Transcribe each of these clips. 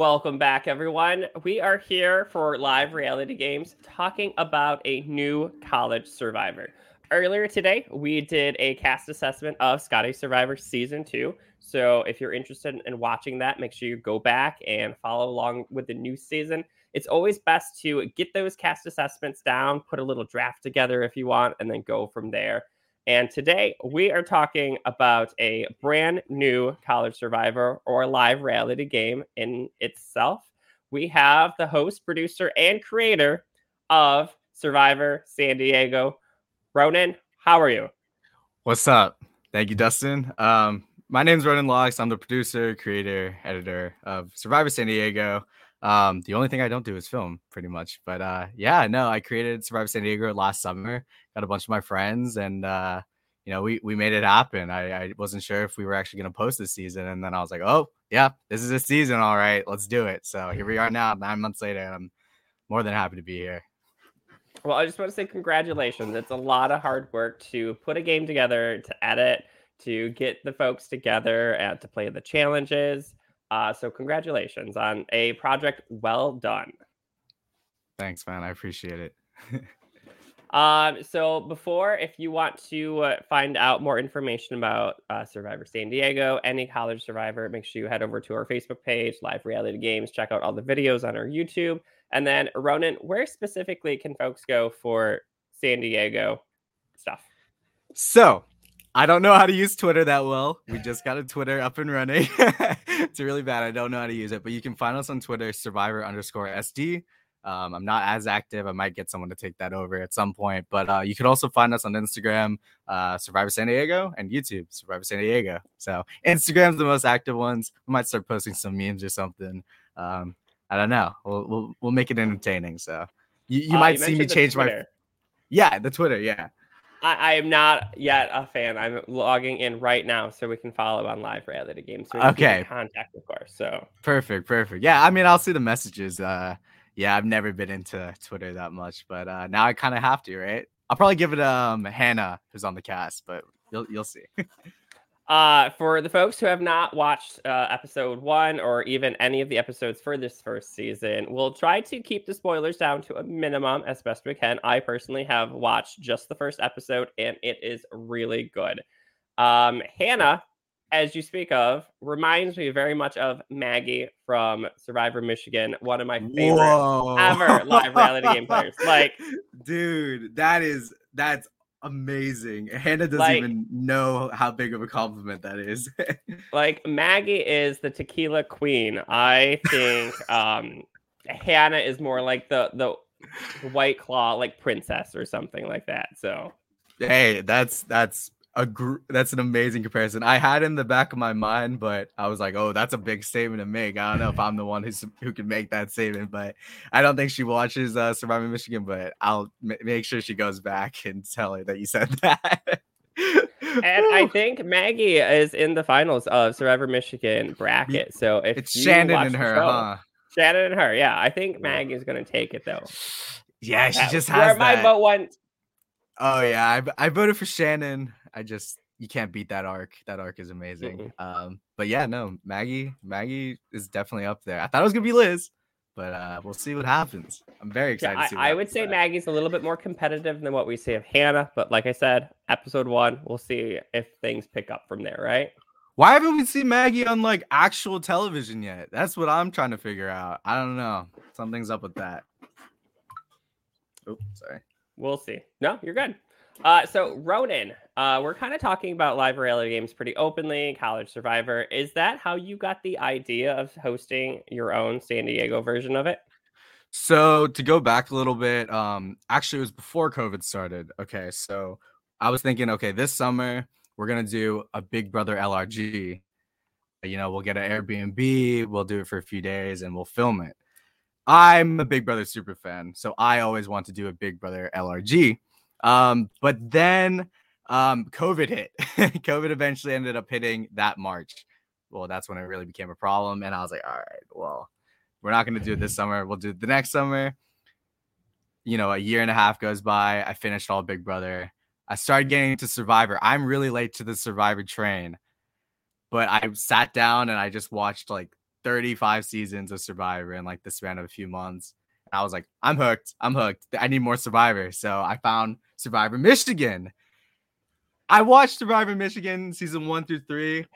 Welcome back, everyone. We are here for live reality games talking about a new college survivor. Earlier today, we did a cast assessment of Scotty Survivor Season 2. So if you're interested in watching that, make sure you go back and follow along with the new season. It's always best to get those cast assessments down, put a little draft together if you want, and then go from there. And today we are talking about a brand new college survivor or live reality game in itself. We have the host, producer, and creator of Survivor San Diego, Ronan. How are you? What's up? Thank you, Dustin. Um, my name is Ronan Locks. I'm the producer, creator, editor of Survivor San Diego. Um, the only thing I don't do is film, pretty much. But uh, yeah, no, I created Survivor San Diego last summer. Got a bunch of my friends, and uh, you know, we we made it happen. I, I wasn't sure if we were actually going to post this season, and then I was like, oh yeah, this is a season, all right, let's do it. So here we are now, nine months later, and I'm more than happy to be here. Well, I just want to say congratulations. It's a lot of hard work to put a game together, to edit, to get the folks together, and to play the challenges. Uh, so congratulations on a project well done. Thanks, man. I appreciate it. um, so before, if you want to uh, find out more information about uh, Survivor San Diego, any college survivor, make sure you head over to our Facebook page, Live Reality Games. Check out all the videos on our YouTube. And then, Ronan, where specifically can folks go for San Diego stuff? So I don't know how to use Twitter that well. We just got a Twitter up and running. it's really bad. I don't know how to use it, but you can find us on Twitter, survivor underscore SD. Um, I'm not as active. I might get someone to take that over at some point, but uh, you can also find us on Instagram, uh, Survivor San Diego, and YouTube, Survivor San Diego. So Instagram's the most active ones. We might start posting some memes or something. Um, I don't know. We'll, we'll, we'll make it entertaining. So you, you uh, might you see me change Twitter. my. Yeah, the Twitter. Yeah. I, I, am not yet a fan. I'm logging in right now so we can follow on live reality games. So okay. Contact, of course. So perfect, perfect. Yeah, I mean, I'll see the messages. Uh, yeah, I've never been into Twitter that much, but uh, now I kind of have to, right? I'll probably give it um Hannah, who's on the cast, but you'll you'll see. Uh, for the folks who have not watched uh, episode one or even any of the episodes for this first season, we'll try to keep the spoilers down to a minimum as best we can. I personally have watched just the first episode and it is really good. Um, Hannah, as you speak of, reminds me very much of Maggie from Survivor Michigan, one of my favorite Whoa. ever live reality game players. Like, dude, that is that's amazing. Hannah doesn't like, even know how big of a compliment that is. like Maggie is the tequila queen. I think um Hannah is more like the the white claw like princess or something like that. So hey, that's that's a gr- that's an amazing comparison. I had in the back of my mind, but I was like, "Oh, that's a big statement to make." I don't know if I'm the one who's who can make that statement, but I don't think she watches uh, Survivor Michigan. But I'll m- make sure she goes back and tell her that you said that. and I think Maggie is in the finals of Survivor Michigan bracket. So if it's Shannon and her, show, huh? Shannon and her, yeah. I think Maggie's going to take it though. Yeah, she just has. Where my vote went. Oh yeah, I, I voted for Shannon. I just you can't beat that arc. That arc is amazing. Mm-hmm. Um, but yeah, no, Maggie, Maggie is definitely up there. I thought it was gonna be Liz, but uh, we'll see what happens. I'm very excited. Yeah, I, I would say Maggie's a little bit more competitive than what we see of Hannah, but like I said, episode one, we'll see if things pick up from there, right? Why haven't we seen Maggie on like actual television yet? That's what I'm trying to figure out. I don't know. Something's up with that. Oh, sorry. We'll see. No, you're good. Uh, so Ronan, uh, we're kind of talking about live reality games pretty openly. College Survivor is that how you got the idea of hosting your own San Diego version of it? So to go back a little bit, um, actually it was before COVID started. Okay, so I was thinking, okay, this summer we're gonna do a Big Brother LRG. You know, we'll get an Airbnb, we'll do it for a few days, and we'll film it. I'm a Big Brother super fan, so I always want to do a Big Brother LRG. Um, but then um, COVID hit. COVID eventually ended up hitting that March. Well, that's when it really became a problem. And I was like, all right, well, we're not going to do it this summer. We'll do it the next summer. You know, a year and a half goes by. I finished all Big Brother. I started getting into Survivor. I'm really late to the Survivor train, but I sat down and I just watched like 35 seasons of Survivor in like the span of a few months. And I was like, I'm hooked. I'm hooked. I need more Survivor. So I found Survivor Michigan. I watched Survivor Michigan season one through three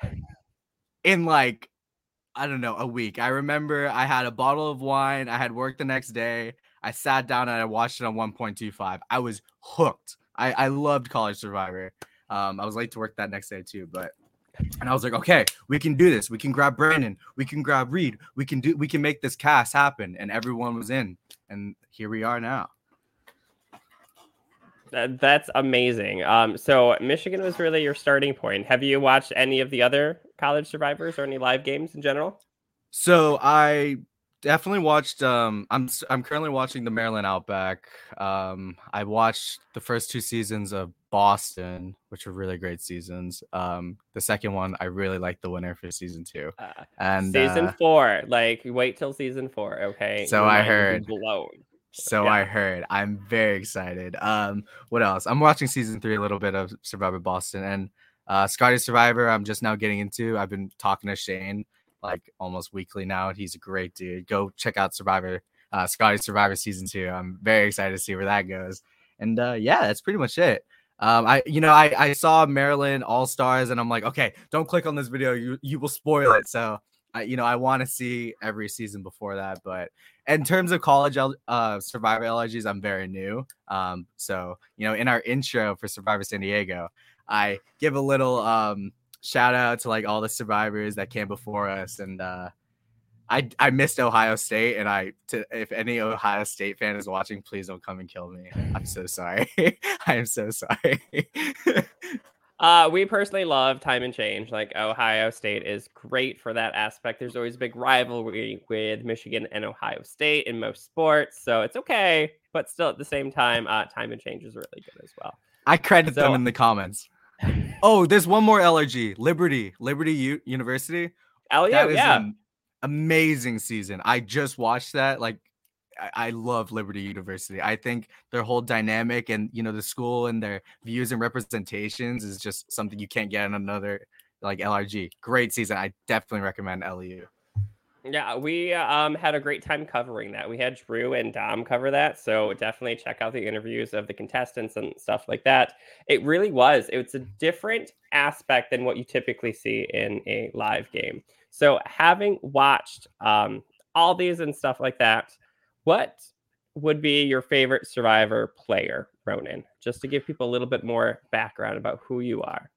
in like, I don't know, a week. I remember I had a bottle of wine. I had work the next day. I sat down and I watched it on 1.25. I was hooked. I, I loved College Survivor. Um, I was late to work that next day too, but and I was like, okay, we can do this. We can grab Brandon. We can grab Reed. We can do. We can make this cast happen. And everyone was in, and here we are now. That, that's amazing. Um, so Michigan was really your starting point. Have you watched any of the other college survivors or any live games in general? So I definitely watched um i'm i'm currently watching the maryland outback um i watched the first two seasons of boston which were really great seasons um the second one i really liked the winner for season two uh, and season uh, four like wait till season four okay so i heard blown so yeah. i heard i'm very excited um what else i'm watching season three a little bit of survivor boston and uh scotty survivor i'm just now getting into i've been talking to shane like almost weekly now. He's a great dude. Go check out Survivor, uh, Scotty Survivor season two. I'm very excited to see where that goes. And uh, yeah, that's pretty much it. Um, I you know I I saw Maryland All Stars and I'm like, okay, don't click on this video. You you will spoil it. So I you know I want to see every season before that. But in terms of college uh Survivor LRGs, I'm very new. Um, so you know in our intro for Survivor San Diego, I give a little um shout out to like all the survivors that came before us and uh I I missed Ohio State and I to, if any Ohio State fan is watching please don't come and kill me. I'm so sorry. I am so sorry. uh we personally love time and change. Like Ohio State is great for that aspect. There's always a big rivalry with Michigan and Ohio State in most sports, so it's okay, but still at the same time uh time and change is really good as well. I credit so, them in the comments. Oh, there's one more LRG, Liberty, Liberty U- University. Oh yeah, yeah. amazing season. I just watched that. Like, I-, love Liberty University. I think their whole dynamic and you know the school and their views and representations is just something you can't get in another like LRG. Great season. I definitely recommend LU. Yeah, we um, had a great time covering that. We had Drew and Dom cover that. So definitely check out the interviews of the contestants and stuff like that. It really was. It's a different aspect than what you typically see in a live game. So having watched um, all these and stuff like that, what would be your favorite Survivor player, Ronan? Just to give people a little bit more background about who you are.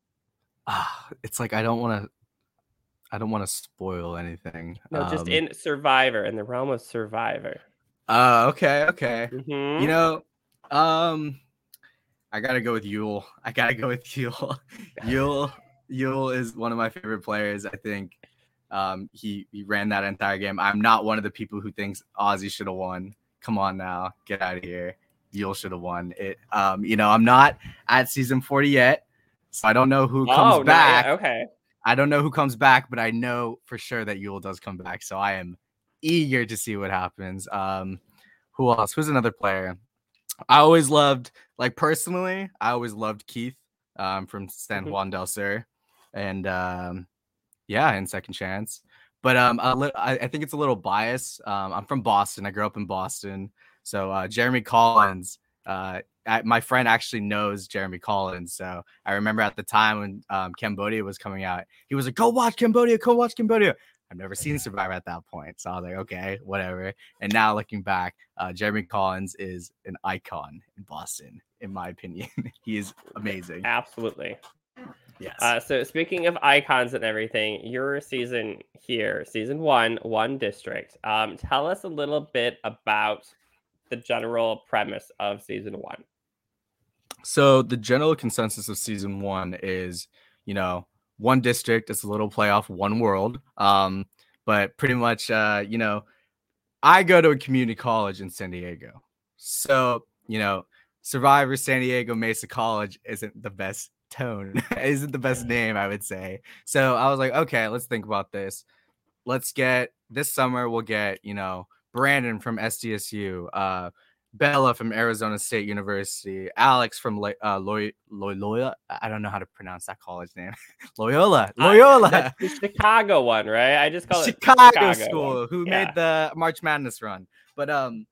Uh, it's like I don't want to I don't want to spoil anything. No, um, just in Survivor, in the realm of Survivor. Uh, okay, okay. Mm-hmm. You know, um, I gotta go with Yul. I gotta go with Yul. Yul, Yul is one of my favorite players. I think um, he he ran that entire game. I'm not one of the people who thinks Ozzy should have won. Come on now, get out of here. Yul should have won it. Um, you know, I'm not at season 40 yet, so I don't know who comes oh, back. Okay. I don't know who comes back, but I know for sure that Yul does come back. So I am eager to see what happens. Um, who else? Who's another player? I always loved, like personally, I always loved Keith um, from San mm-hmm. Juan del Sur, and um, yeah, in Second Chance. But um, li- I, I, think it's a little biased. Um, I'm from Boston. I grew up in Boston, so uh, Jeremy Collins uh, I, my friend actually knows Jeremy Collins. So I remember at the time when um, Cambodia was coming out, he was like, "Go watch Cambodia, go watch Cambodia." I've never seen Survivor at that point, so I was like, "Okay, whatever." And now looking back, uh, Jeremy Collins is an icon in Boston, in my opinion. he is amazing. Absolutely. Yes. Uh, so speaking of icons and everything, your season here, season one, one district. Um, tell us a little bit about the general premise of season one? So the general consensus of season one is, you know, one district, it's a little playoff, one world. Um, but pretty much, uh, you know, I go to a community college in San Diego, so you know, Survivor San Diego Mesa College isn't the best tone, isn't the best name, I would say. So I was like, okay, let's think about this. Let's get this summer. We'll get you know Brandon from SDSU. Uh, Bella from Arizona State University, Alex from uh, Loy- Loyola. I don't know how to pronounce that college name. Loyola, Loyola, the Chicago one, right? I just call Chicago it Chicago school, one. who yeah. made the March Madness run. But um,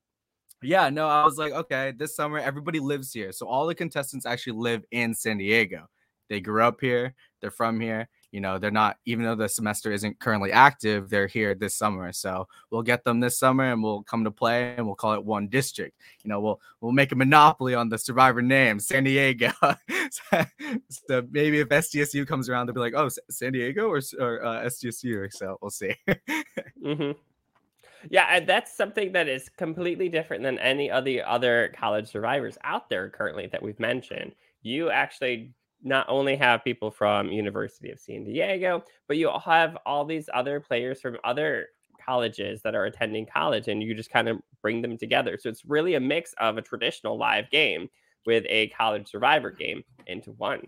yeah, no, I was like, okay, this summer everybody lives here, so all the contestants actually live in San Diego. They grew up here, they're from here, you know they're not even though the semester isn't currently active they're here this summer. So we'll get them this summer and we'll come to play and we'll call it one district. You know we'll we'll make a monopoly on the survivor name san diego. So maybe if sdsu comes around they'll be like oh san diego or, or uh, sdsu so we'll see. Mm-hmm. Yeah, and that's something that is completely different than any of the other college survivors out there currently that we've mentioned. You actually not only have people from University of San Diego, but you have all these other players from other colleges that are attending college and you just kind of bring them together. So it's really a mix of a traditional live game with a college survivor game into one.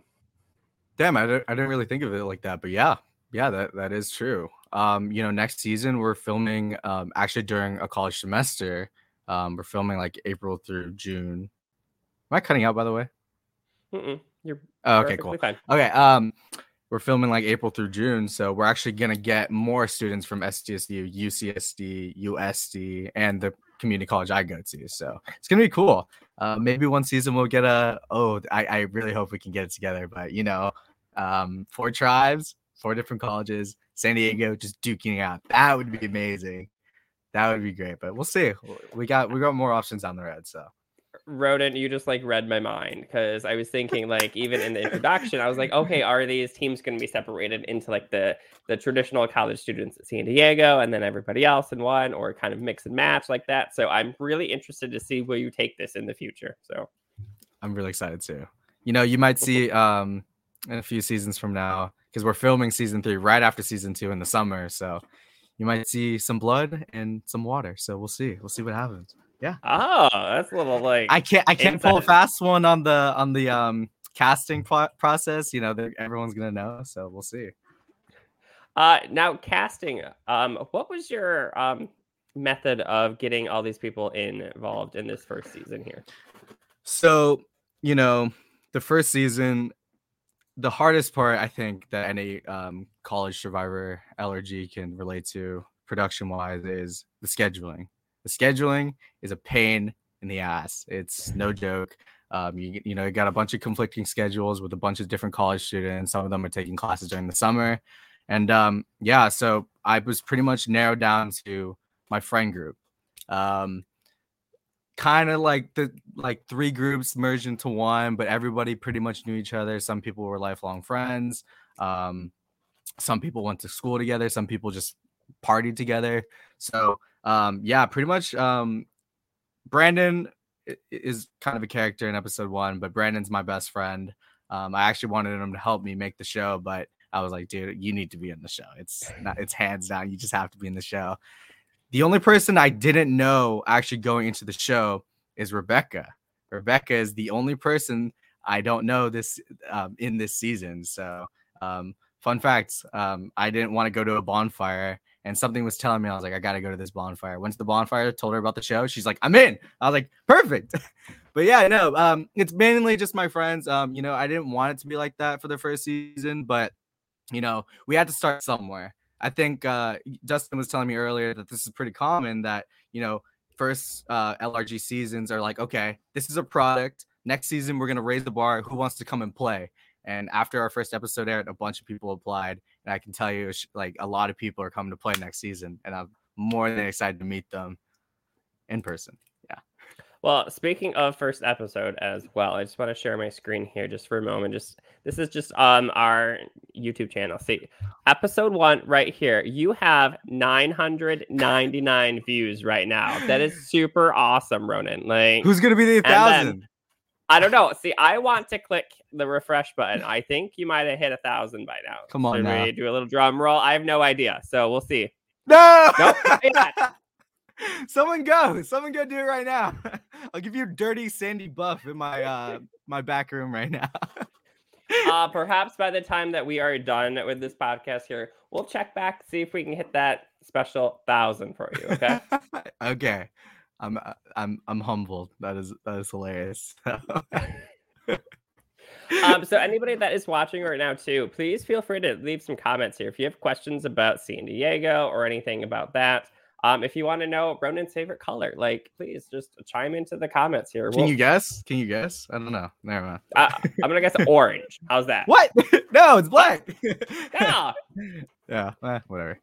Damn, I didn't, I didn't really think of it like that, but yeah, yeah, that, that is true. Um, you know, next season we're filming um, actually during a college semester. Um, we're filming like April through June. Am I cutting out by the way? Mm-mm. You're oh, okay, cool. Fine. Okay, um, we're filming like April through June, so we're actually gonna get more students from SDSU, UCSD, USD, and the community college I go to. So it's gonna be cool. Uh, maybe one season we'll get a. Oh, I, I really hope we can get it together. But you know, um, four tribes, four different colleges, San Diego just duking out. That would be amazing. That would be great. But we'll see. We got we got more options on the road. So Ronan you just like read my mind because i was thinking like even in the introduction i was like okay are these teams going to be separated into like the the traditional college students at san diego and then everybody else in one or kind of mix and match like that so i'm really interested to see where you take this in the future so i'm really excited too you know you might see um in a few seasons from now because we're filming season three right after season two in the summer so you might see some blood and some water so we'll see we'll see what happens yeah. Oh, that's a little like I can't I can't pull a fast one on the on the um casting pro- process. You know, everyone's gonna know, so we'll see. Uh, now casting. Um, what was your um method of getting all these people involved in this first season here? So you know, the first season, the hardest part I think that any um college survivor LRG can relate to production wise is the scheduling the scheduling is a pain in the ass. It's no joke. Um, you you know you got a bunch of conflicting schedules with a bunch of different college students. Some of them are taking classes during the summer, and um, yeah, so I was pretty much narrowed down to my friend group. Um, kind of like the like three groups merged into one, but everybody pretty much knew each other. Some people were lifelong friends. Um, some people went to school together. Some people just partied together. So um, yeah, pretty much. Um, Brandon is kind of a character in episode one, but Brandon's my best friend. Um, I actually wanted him to help me make the show, but I was like, dude, you need to be in the show. It's not, it's hands down. You just have to be in the show. The only person I didn't know actually going into the show is Rebecca. Rebecca is the only person I don't know this um, in this season. So, um, fun facts: um, I didn't want to go to a bonfire, and something was telling me I was like, I gotta go to this bonfire. Went to the bonfire, told her about the show. She's like, I'm in. I was like, perfect. but yeah, no, um, it's mainly just my friends. Um, you know, I didn't want it to be like that for the first season, but you know, we had to start somewhere. I think uh, Justin was telling me earlier that this is pretty common that you know first uh, LRG seasons are like, okay, this is a product. Next season, we're gonna raise the bar. Who wants to come and play? And after our first episode aired, a bunch of people applied, and I can tell you, like a lot of people are coming to play next season, and I'm more than excited to meet them in person. Well, speaking of first episode as well, I just want to share my screen here just for a moment. Just this is just on our YouTube channel. See, episode one right here. You have 999 views right now. That is super awesome, Ronan. Like, who's gonna be the thousand? I don't know. See, I want to click the refresh button. I think you might have hit a thousand by now. Come on, Should now. we do a little drum roll? I have no idea, so we'll see. No, nope, Someone go. Someone go do it right now. I'll give you a dirty sandy buff in my uh my back room right now. uh perhaps by the time that we are done with this podcast here, we'll check back see if we can hit that special thousand for you. Okay. okay. I'm uh, I'm I'm humbled. That is that is hilarious. um, so anybody that is watching right now too, please feel free to leave some comments here if you have questions about San Diego or anything about that. Um, if you want to know Ronan's favorite color, like please just chime into the comments here. Can we'll... you guess? Can you guess? I don't know. Never mind. Uh, I'm gonna guess orange. How's that? What? no, it's black. yeah. Yeah. Eh, whatever.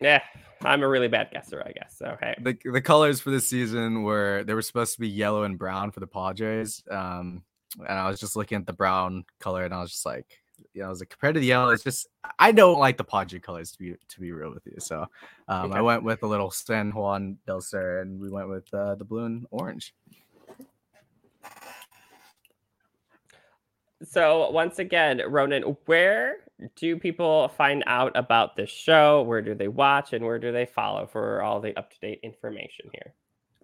yeah. I'm a really bad guesser, I guess. So hey. The the colors for this season were they were supposed to be yellow and brown for the Padres. Um, and I was just looking at the brown color, and I was just like, you know, I was like compared to the yellow, it's just I don't like the Padre colors to be to be real with you. So um. I went with a little San Juan del Sur, and we went with uh, the blue and orange. So once again, Ronan, where do people find out about this show? Where do they watch, and where do they follow for all the up to date information here?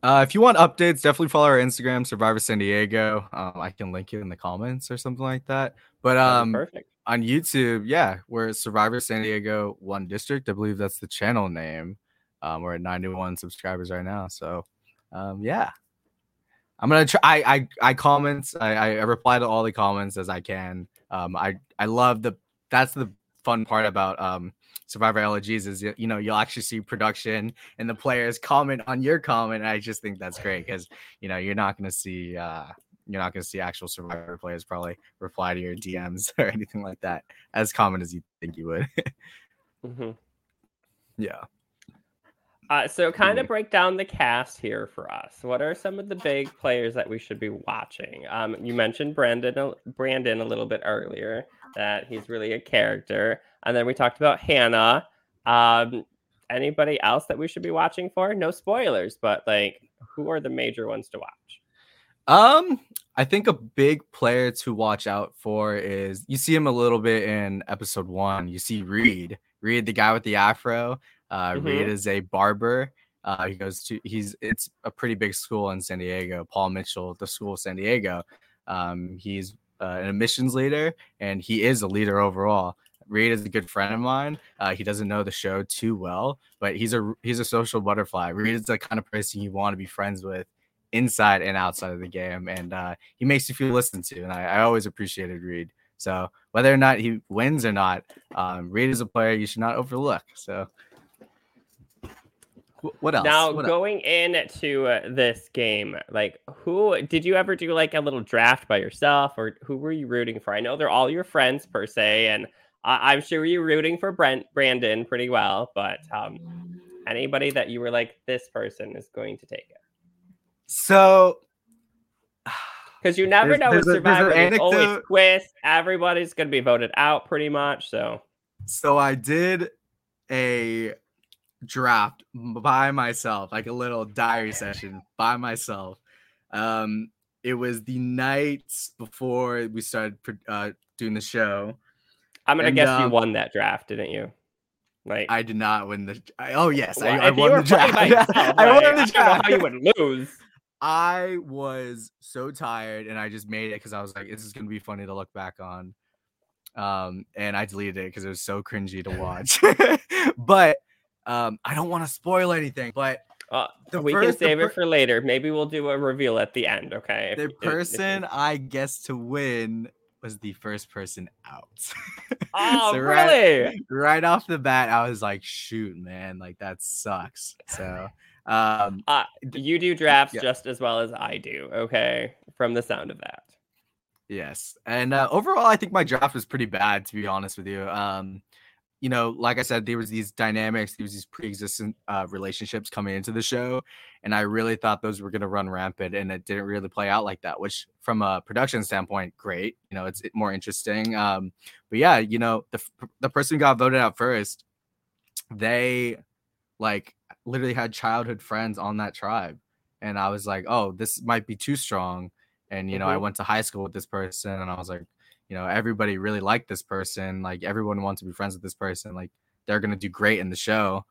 Uh, if you want updates, definitely follow our Instagram, Survivor San Diego. Um, I can link you in the comments or something like that. But um, perfect on YouTube, yeah, we're Survivor San Diego One District. I believe that's the channel name. Um, we're at 91 subscribers right now. So, um, yeah, I'm gonna try. I I, I comment. I, I reply to all the comments as I can. Um, I I love the. That's the fun part about um Survivor LRGs is you know you'll actually see production and the players comment on your comment. I just think that's great because you know you're not gonna see uh you're not gonna see actual Survivor players probably reply to your DMs or anything like that as common as you think you would. mm-hmm. Yeah. Uh, so kind of break down the cast here for us. What are some of the big players that we should be watching? Um, you mentioned Brandon, Brandon a little bit earlier that he's really a character. And then we talked about Hannah. Um, anybody else that we should be watching for? No spoilers, but like, who are the major ones to watch? Um, I think a big player to watch out for is you see him a little bit in episode one. You see Reed, Reed, the guy with the afro. Uh, mm-hmm. Reed is a barber. Uh, he goes to he's it's a pretty big school in San Diego. Paul Mitchell, the school of San Diego. Um, he's uh, an admissions leader, and he is a leader overall. Reed is a good friend of mine. Uh, he doesn't know the show too well, but he's a he's a social butterfly. Reed is the kind of person you want to be friends with inside and outside of the game, and uh, he makes you feel listened to. And I, I, always appreciated Reed. So whether or not he wins or not, um, Reed is a player you should not overlook. So what else? Now what going else? into uh, this game, like who did you ever do like a little draft by yourself, or who were you rooting for? I know they're all your friends per se, and I- am sure you're rooting for Brent Brandon pretty well. But um, anybody that you were like, this person is going to take it. So, because you never know with Survivor, it's always twist. Everybody's going to be voted out pretty much. So, so I did a draft by myself, like a little diary session by myself. Um, it was the nights before we started uh, doing the show. I'm gonna and, guess um, you won that draft, didn't you? Like I did not win the. I, oh yes, well, I, I won the draft. Yourself, I won the draft. I how you would lose. I was so tired, and I just made it because I was like, "This is gonna be funny to look back on." Um, and I deleted it because it was so cringy to watch. but um, I don't want to spoil anything, but uh, we first, can save per- it for later. Maybe we'll do a reveal at the end. Okay. The if, person if, if, I guess to win was the first person out. Oh, so really? Right, right, off the bat, I was like, "Shoot, man! Like that sucks." So, um, uh, you do drafts yeah. just as well as I do. Okay, from the sound of that. Yes, and uh, overall, I think my draft was pretty bad, to be honest with you. Um, you know, like I said, there was these dynamics, there was these pre-existing uh, relationships coming into the show, and I really thought those were going to run rampant, and it didn't really play out like that. Which, from a production standpoint, great. You know, it's more interesting. Um, but yeah, you know, the the person who got voted out first, they like literally had childhood friends on that tribe, and I was like, oh, this might be too strong. And you know, mm-hmm. I went to high school with this person, and I was like, you know everybody really liked this person like everyone wants to be friends with this person like they're gonna do great in the show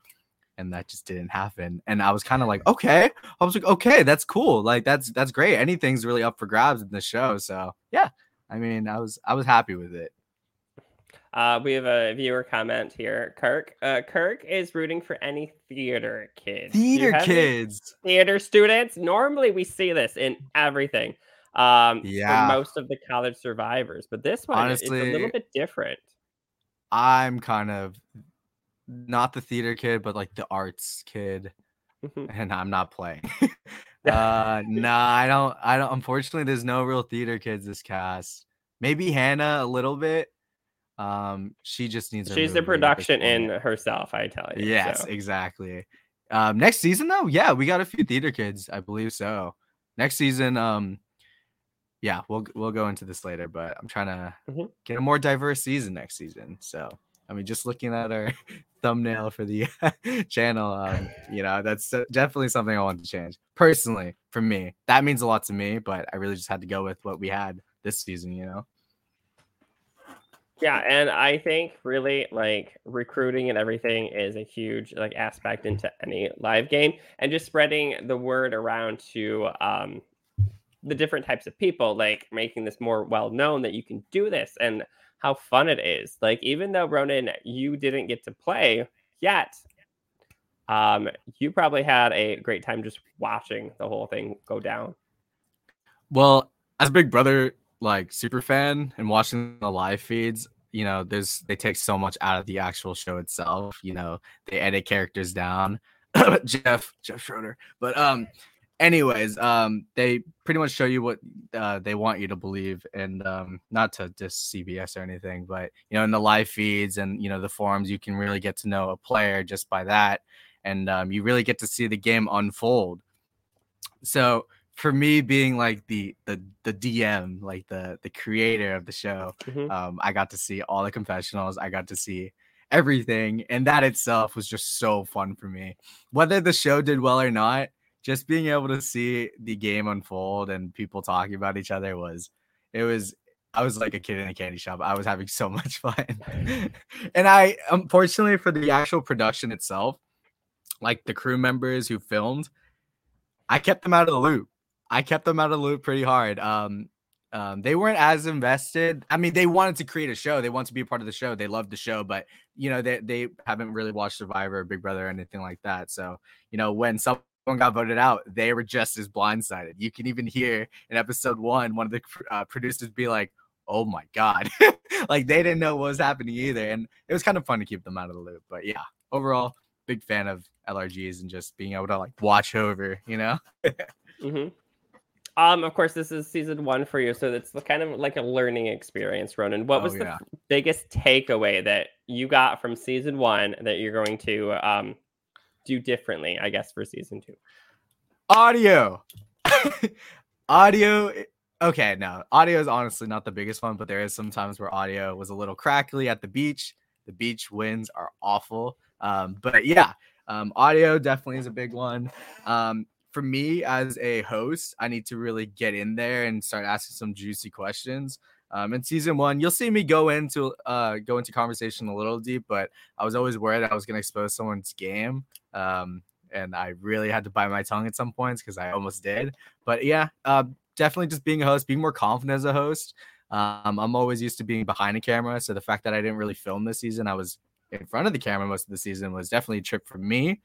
and that just didn't happen and i was kind of like okay i was like okay that's cool like that's that's great anything's really up for grabs in the show so yeah i mean i was i was happy with it Uh, we have a viewer comment here. Kirk. Uh, Kirk is rooting for any theater kids. Theater kids. Theater students. Normally, we see this in everything. Um, Yeah. For most of the college survivors, but this one is a little bit different. I'm kind of not the theater kid, but like the arts kid, Mhm. and I'm not playing. uh, nah, I don't. I don't. Unfortunately, there's no real theater kids this cast. Maybe Hannah a little bit. Um, she just needs. She's the movie at this production in herself. I tell you. Yes, so. exactly. Um, next season though, yeah, we got a few theater kids, I believe so. Next season, um, yeah, we'll we'll go into this later, but I'm trying to Mhm. get a more diverse season next season. So, I mean, just looking at our thumbnail for the channel, um, you know, that's definitely something I want to change personally for me. That means a lot to me, but I really just had to go with what we had this season, you know. Yeah, and I think really like recruiting and everything is a huge like aspect into any live game, and just spreading the word around to um, the different types of people, like making this more well known that you can do this and how fun it is. Like even though Ronan, you didn't get to play yet, um, you probably had a great time just watching the whole thing go down. Well, as Big Brother like super fan and watching the live feeds, you know, there's they take so much out of the actual show itself. You know, they edit characters down. Jeff, Jeff Schroeder. But um, anyways, um, they pretty much show you what uh, they want you to believe, and um, not to diss CBS or anything, but you know, in the live feeds and you know the forums, you can really get to know a player just by that, and um, you really get to see the game unfold. So for me being like the the the DM, like the the creator of the show, Mhm. um, I got to see all the confessionals. I got to see everything, and that itself was just so fun for me. Whether the show did well or not, just being able to see the game unfold and people talking about each other was it was I was like a kid in a candy shop. I was having so much fun. and I unfortunately for the actual production itself, like the crew members who filmed, I kept them out of the loop. I kept them out of the loop pretty hard. Um, um, they weren't as invested. I mean, they wanted to create a show. They want to be a part of the show. They loved the show, but you know, they they haven't really watched Survivor, or Big Brother, or anything like that. So, you know, when someone got voted out, they were just as blindsided. You can even hear in episode one, one of the uh, producers be like, "Oh my god," like they didn't know what was happening either, and it was kind of fun to keep them out of the loop. But yeah, overall, big fan of LRGs and just being able to like watch over, you know. hmm Um, of course, this is season one for you, so it's kind of like a learning experience, Ronan. What Oh, was the yeah. f- biggest takeaway that you got from season one that you're going to um do differently, I guess, for season two? audio. Audio okay no audio is honestly not the biggest one but there is some times where audio was a little crackly at the beach. The beach winds are awful. Um but yeah um audio definitely is a big one. Um for me as a host i need to really get in there and start asking some juicy questions. Um, in season one, you'll see me go into uh, go into conversation a little deep, but I was always worried I was going to expose someone's game. Um, and I really had to bite my tongue at some points because I almost did. But yeah, uh, definitely just being a host, being more confident as a host. Um, I'm always used to being behind a camera, so the fact that I didn't really film this season, I was in front of the camera most of the season, was definitely a trip for me.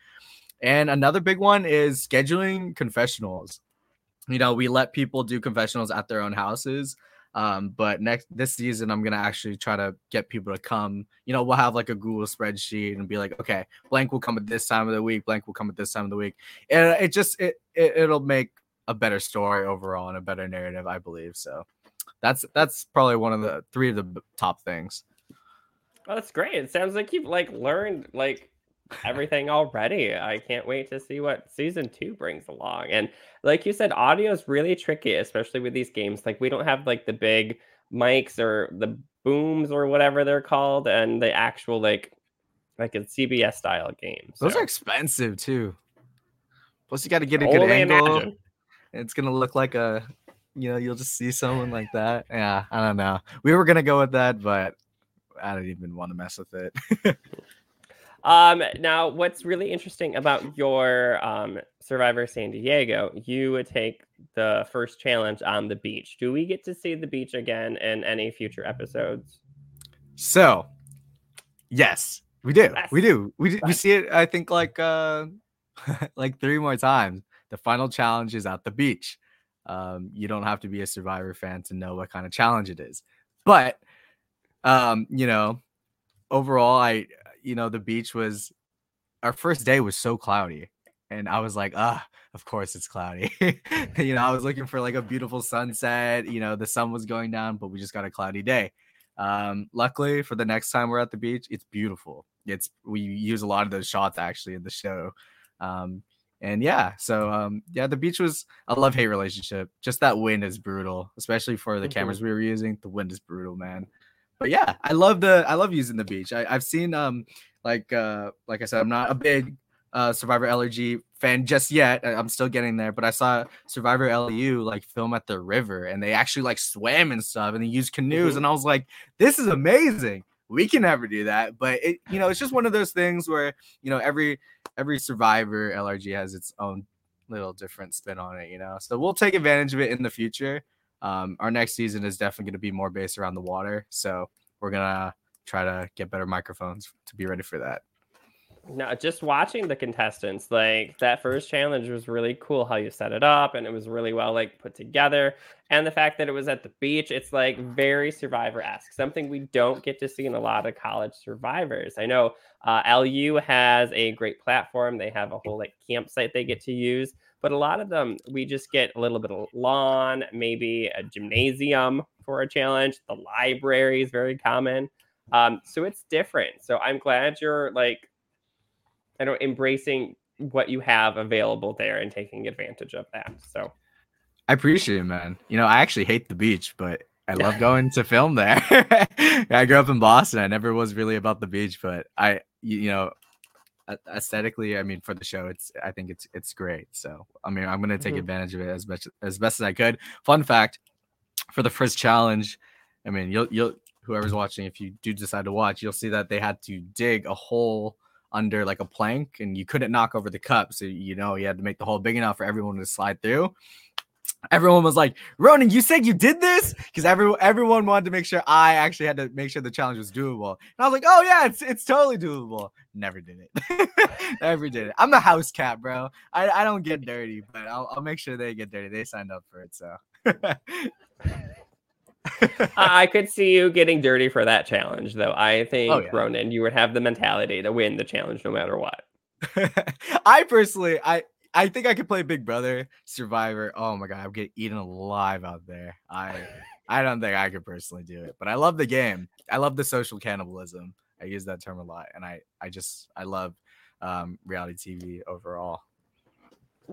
And another big one is scheduling confessionals. You know, we let people do confessionals at their own houses. Um, but next this season, I'm gonna actually try to get people to come. You know, we'll have like a Google spreadsheet and be like, okay, blank will come at this time of the week, blank will come at this time of the week, and it just it, it it'll make a better story overall and a better narrative, I believe. So that's that's probably one of the three of the top things. Oh, that's great. It sounds like you've like learned like everything already. I can't wait to see what season two brings along. And like you said, audio is really tricky, especially with these games. Like we don't have like the big mics or the booms or whatever they're called, and the actual like like a CBS style game. Those are expensive too. Plus, you got to get a good only angle. imagine. It's gonna look like a, you know, you'll just see someone like that. Yeah, I don't know. We were gonna go with that, but I don't even want to mess with it. Um, now, what's really interesting about your um, Survivor San Diego, you would take the first challenge on the beach. Do we get to see the beach again in any future episodes? So Yes, we do. Yes. We do. We do. we see it. I think like uh, like three more times. The final challenge is at the beach. Um, you don't have to be a Survivor fan to know what kind of challenge it is, but um, you know, overall, I you know the beach was our first day was so cloudy, and I was like, ah, of course it's cloudy. you know, I was looking for like a beautiful sunset. You know, the sun was going down, but we just got a cloudy day. Um, luckily for the next time we're at the beach, it's beautiful. It's we use a lot of those shots actually in the show. Um, and yeah, so um, yeah, the beach was a love hate relationship. Just that wind is brutal, especially for the cameras we were using. The wind is brutal, man. But yeah, I love the I love using the beach. I, I've seen um like uh like I said, I'm not a big uh Survivor LRG fan just yet. I- I'm still getting there, but I saw Survivor LU like film at the river and they actually like swam and stuff and they used canoes Mhm. and I was like, this is amazing. We can never do that, but it you know it's just one of those things where you know every every Survivor LRG has its own little different spin on it, you know. So we'll take advantage of it in the future. Um, our next season is definitely going to be more based around the water, so we're gonna try to get better microphones to be ready for that. No, just watching the contestants, like that first challenge was really cool how you set it up and it was really well like put together. And the fact that it was at the beach, it's like very survivor-esque, something we don't get to see in a lot of college survivors. I know uh, LU has a great platform. They have a whole like campsite they get to use, but a lot of them we just get a little bit of lawn, maybe a gymnasium for a challenge. The library is very common. Um, so it's different. So I'm glad you're like I know embracing what you have available there and taking advantage of that. So I appreciate it, man. You know, I actually hate the beach, but I love going to film there. I grew up in Boston. I never was really about the beach, but I, you know, aesthetically, I mean, for the show, it's I think it's it's great. So I mean, I'm gonna take Mhm. advantage of it as much as best as I could. Fun fact for the first challenge, I mean, you'll you'll whoever's watching, if you do decide to watch, you'll see that they had to dig a hole under like a plank, and you couldn't knock over the cup, so you know you had to make the hole big enough for everyone to slide through. Everyone was like, "Ronan, you said you did this?" Because everyone everyone wanted to make sure I actually had to make sure the challenge was doable. And I was like, "Oh yeah, it's it's totally doable." Never did it. Never did it. I'm a house cat, bro. I, I don't get dirty, but I'll, I'll make sure they get dirty. They signed up for it, so. I I could see you getting dirty for that challenge, though. I think Oh, yeah. Ronan, you would have the mentality to win the challenge no matter what. I personally, I I think I could play Big Brother, Survivor. Oh my god, I'm getting eaten alive out there. I I don't think I could personally do it, but I love the game. I love the social cannibalism. I use that term a lot, and I I just I love um, reality TV overall.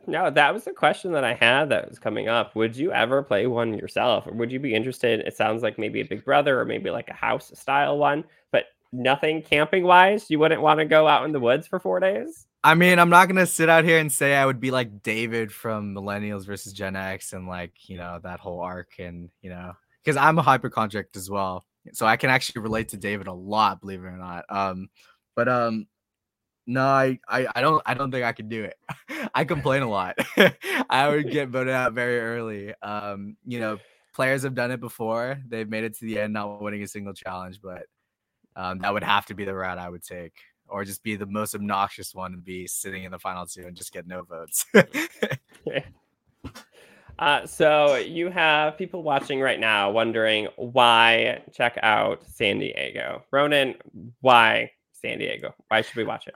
No, that was the question that I had that was coming up. Would you ever play one yourself? Or would you be interested? It sounds like maybe a Big Brother or maybe like a house style one, but nothing camping wise. You wouldn't want to go out in the woods for four days? I mean, I'm not gonna sit out here and say I would be like David from Millennials versus Gen X and like you know that whole arc and you know because I'm a hypochondriac as well, so I can actually relate to David a lot, believe it or not. Um, but um, no, I I, I don't I don't think I could do it. I complain a lot. I would get voted out very early. Um, you know, players have done it before. They've made it to the end, not winning a single challenge, but um, that would have to be the route I would take or just be the most obnoxious one and be sitting in the final two and just get no votes. Uh, so you have people watching right now wondering why check out San Diego. Ronan, why San Diego? Why should we watch it?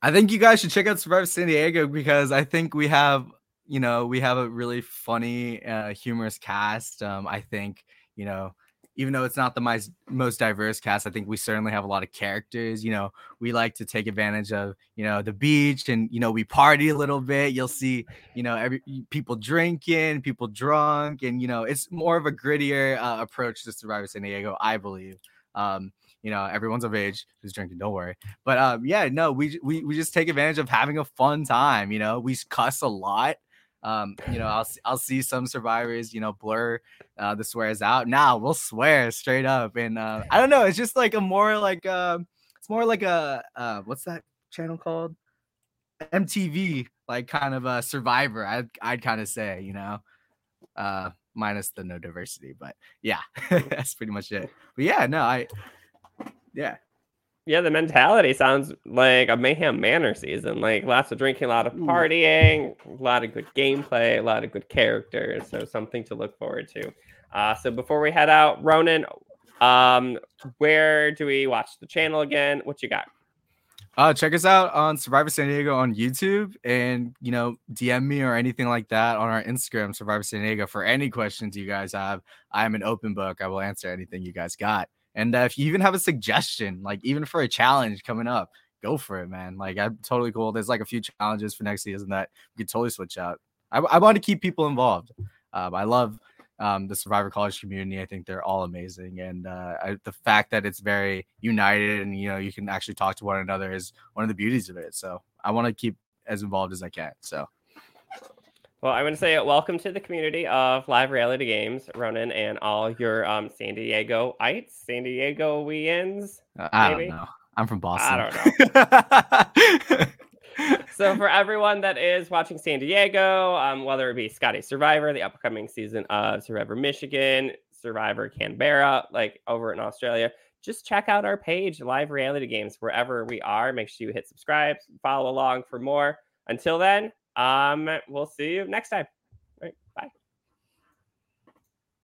I think you guys should check out Survivor San Diego because I think we have, you know, we have a really funny, uh, humorous cast. Um, I think, you know, even though it's not the most most diverse cast, I think we certainly have a lot of characters. You know, we like to take advantage of, you know, the beach and you know we party a little bit. You'll see, you know, every people drinking, people drunk, and you know it's more of a grittier uh, approach to Survivor San Diego, I believe. Um, you know, everyone's of age who's drinking. Don't worry. But um, yeah, no, we we we just take advantage of having a fun time. You know, we cuss a lot. Um, you know, I'll I'll see some survivors, you know, blur uh, the swears out. Now we'll swear straight up, and uh, I don't know. It's just like a more like uh, it's more like a uh, what's that channel called? MTV, like kind of a survivor. I'd I'd kind of say, you know, uh, minus the no diversity, but yeah, that's pretty much it. But yeah, no, I yeah. Yeah, the mentality sounds like a Mayhem Manor season. Like lots of drinking, a lot of partying, a lot of good gameplay, a lot of good characters. So something to look forward to. Uh, so before we head out, Ronan, um, where do we watch the channel again? What you got? Uh, check us out on Survivor San Diego on YouTube, and you know, DM me or anything like that on our Instagram, Survivor San Diego, for any questions you guys have. I am an open book. I will answer anything you guys got. And uh, if you even have a suggestion, like even for a challenge coming up, go for it, man. Like I'm totally cool. There's like a few challenges for next season that we could totally switch out. I, I want to keep people involved. Um, I love um, the Survivor College community. I think they're all amazing, and uh, I, the fact that it's very united and you know you can actually talk to one another is one of the beauties of it. So I want to keep as involved as I can. So well, I want to say welcome to the community of live reality games, Ronan, and all your um, San Diegoites, San Diegoians. Uh, I don't know. I'm from Boston. I don't know. so for everyone that is watching San Diego, um, whether it be Scotty Survivor, the upcoming season of Survivor Michigan, Survivor Canberra, like over in Australia, just check out our page, Live Reality Games, wherever we are. Make sure you hit subscribe, follow along for more. Until then, um, we'll see you next time. All right, bye.